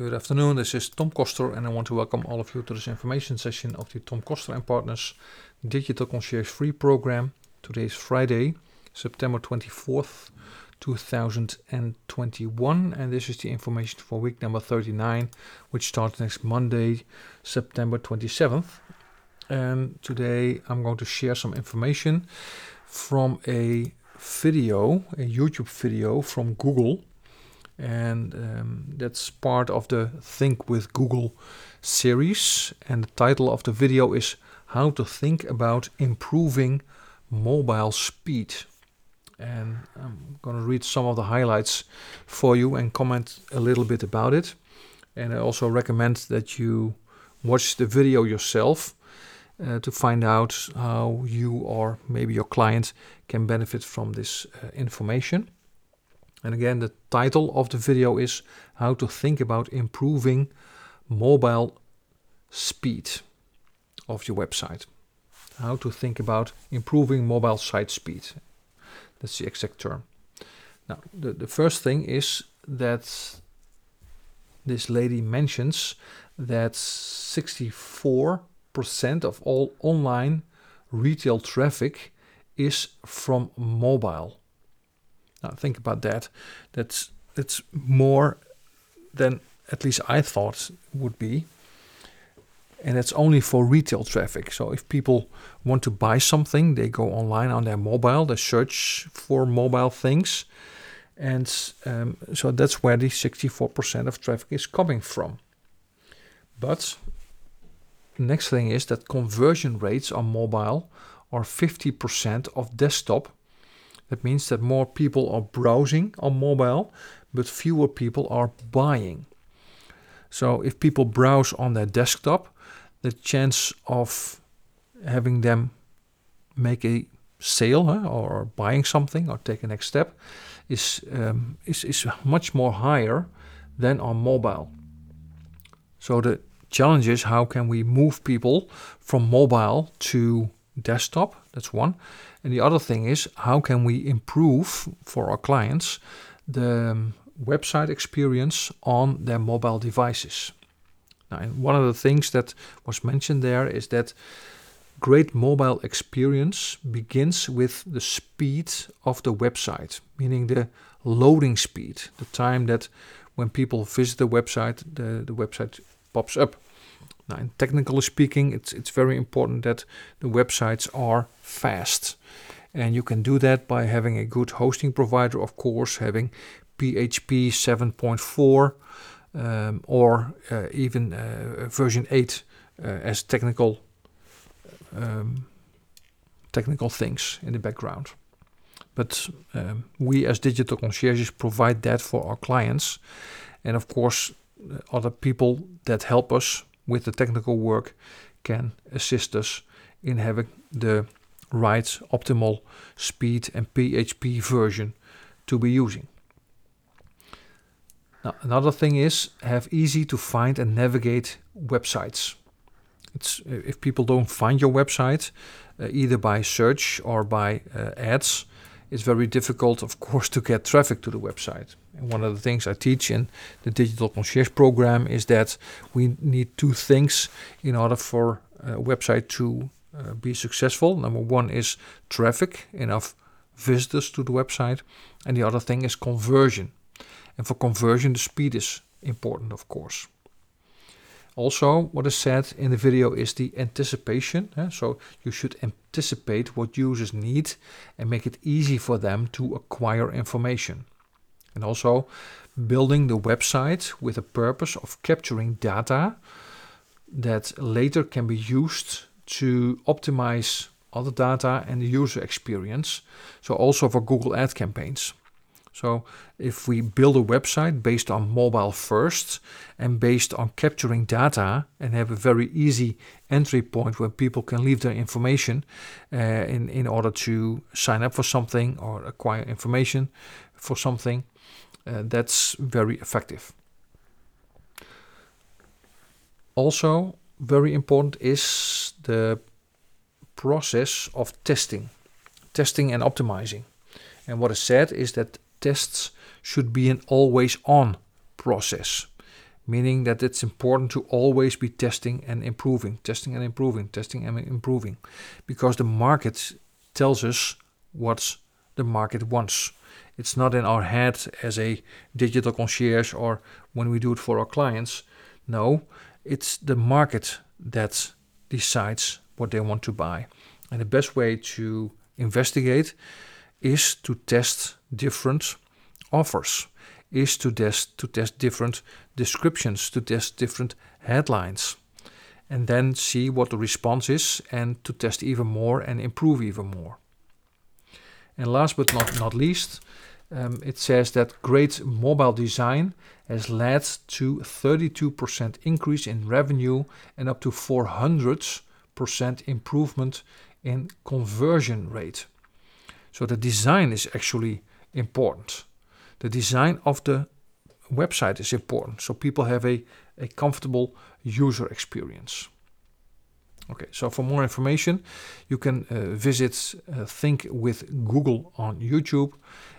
Good afternoon, this is Tom Koster, and I want to welcome all of you to this information session of the Tom Koster and Partners Digital Concierge Free Program. Today is Friday, September 24th, 2021, and this is the information for week number 39, which starts next Monday, September 27th. And today I'm going to share some information from a video, a YouTube video from Google and um, that's part of the Think with Google series. And the title of the video is How to Think About Improving Mobile Speed. And I'm going to read some of the highlights for you and comment a little bit about it. And I also recommend that you watch the video yourself uh, to find out how you or maybe your client can benefit from this uh, information. And again, the title of the video is How to Think About Improving Mobile Speed of your website. How to think about improving mobile site speed. That's the exact term. Now, the, the first thing is that this lady mentions that 64% of all online retail traffic is from mobile. Now think about that. That's that's more than at least I thought would be. And it's only for retail traffic. So if people want to buy something, they go online on their mobile, they search for mobile things. And um, so that's where the 64% of traffic is coming from. But the next thing is that conversion rates on mobile are 50% of desktop that means that more people are browsing on mobile, but fewer people are buying. So if people browse on their desktop, the chance of having them make a sale huh, or buying something or take a next step is, um, is, is much more higher than on mobile. So the challenge is how can we move people from mobile to desktop? That's one. And the other thing is how can we improve for our clients the um, website experience on their mobile devices. Now, one of the things that was mentioned there is that great mobile experience begins with the speed of the website, meaning the loading speed, the time that when people visit the website, the, the website pops up. Now, in technically speaking, it's it's very important that the websites are fast, and you can do that by having a good hosting provider, of course, having PHP 7.4 um, or uh, even uh, version 8 uh, as technical um, technical things in the background. But um, we as digital concierges provide that for our clients, and of course, uh, other people that help us with the technical work can assist us in having the right optimal speed and PHP version to be using. Now, another thing is have easy to find and navigate websites. It's if people don't find your website uh, either by search or by uh, ads, it's very difficult, of course, to get traffic to the website. And one of the things I teach in the Digital Concierge program is that we need two things in order for a website to uh, be successful. Number one is traffic, enough visitors to the website, and the other thing is conversion. And for conversion, the speed is important, of course. Also, what is said in the video is the anticipation. Eh? So you should anticipate what users need and make it easy for them to acquire information. And also, building the website with a purpose of capturing data that later can be used to optimize other data and the user experience. So, also for Google Ad campaigns. So if we build a website based on mobile first and based on capturing data and have a very easy entry point where people can leave their information uh, in, in order to sign up for something or acquire information for something, uh, that's very effective. Also, very important is the process of testing, testing and optimizing. And what is said is that tests should be an always on process, meaning that it's important to always be testing and improving, testing and improving, testing and improving, because the market tells us what the market wants. It's not in our head as a digital concierge or when we do it for our clients. No, it's the market that decides what they want to buy. And the best way to investigate is to test different offers, is to test to test different descriptions, to test different headlines, and then see what the response is and to test even more and improve even more. And last but not, not least, um, it says that great mobile design has led to 32% increase in revenue and up to 400% improvement in conversion rate. So the design is actually important. The design of the website is important. So people have a, a comfortable user experience. Okay, so for more information, you can uh, visit uh, Think with Google on YouTube.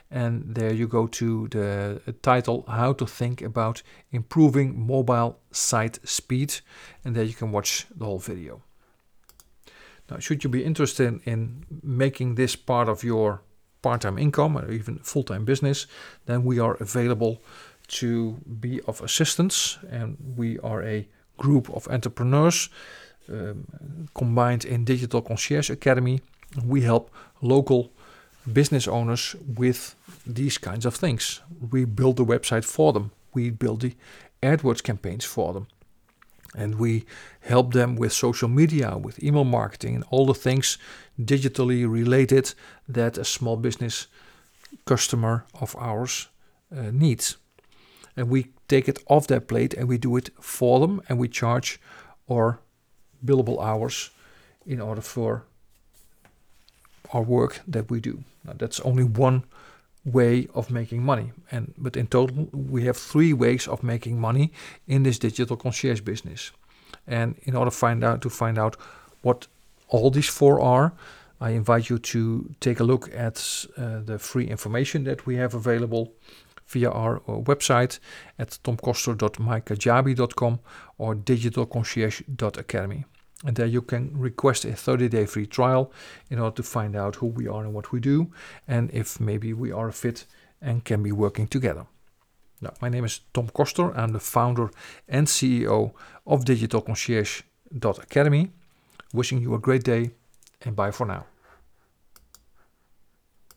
And there you go to the title How to Think About Improving Mobile Site Speed. And there you can watch the whole video. Now, should you be interested in making this part of your part time income or even full time business, then we are available to be of assistance. And we are a group of entrepreneurs um, combined in Digital Concierge Academy. We help local business owners with these kinds of things. We build the website for them, we build the AdWords campaigns for them. And we help them with social media, with email marketing, and all the things digitally related that a small business customer of ours uh, needs. And we take it off their plate and we do it for them and we charge our billable hours in order for our work that we do. Now, that's only one way of making money. And but in total, we have three ways of making money in this digital concierge business. And in order to find out to find out what all these four are, I invite you to take a look at uh, the free information that we have available via our, uh, website at tomkoster.mykajabi.com or digitalconcierge.academy. And there you can request a 30 day free trial in order to find out who we are and what we do, and if maybe we are a fit and can be working together. Now, my name is Tom Koster. I'm the founder and CEO of Digital Concierge Academy. Wishing you a great day and bye for now.